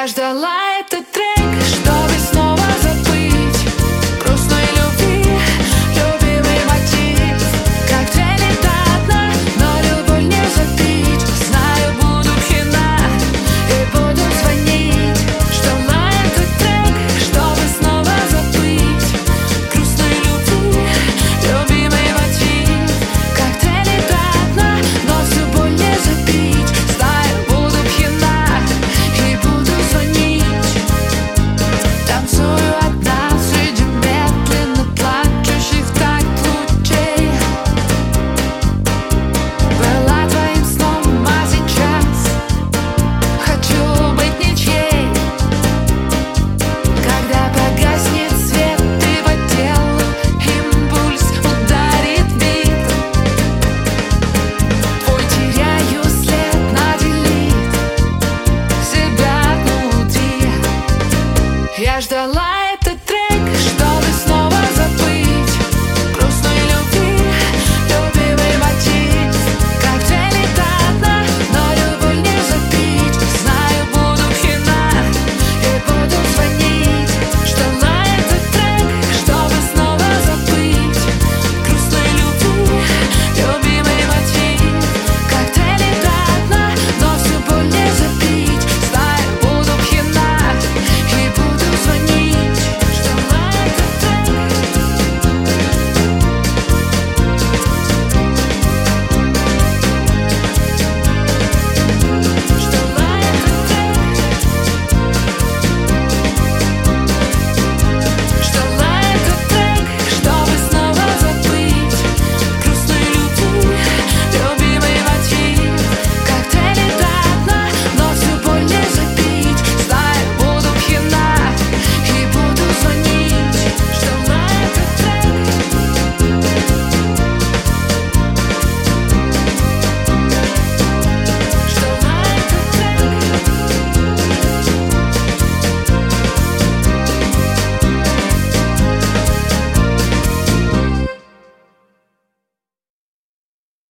Я ждала ждала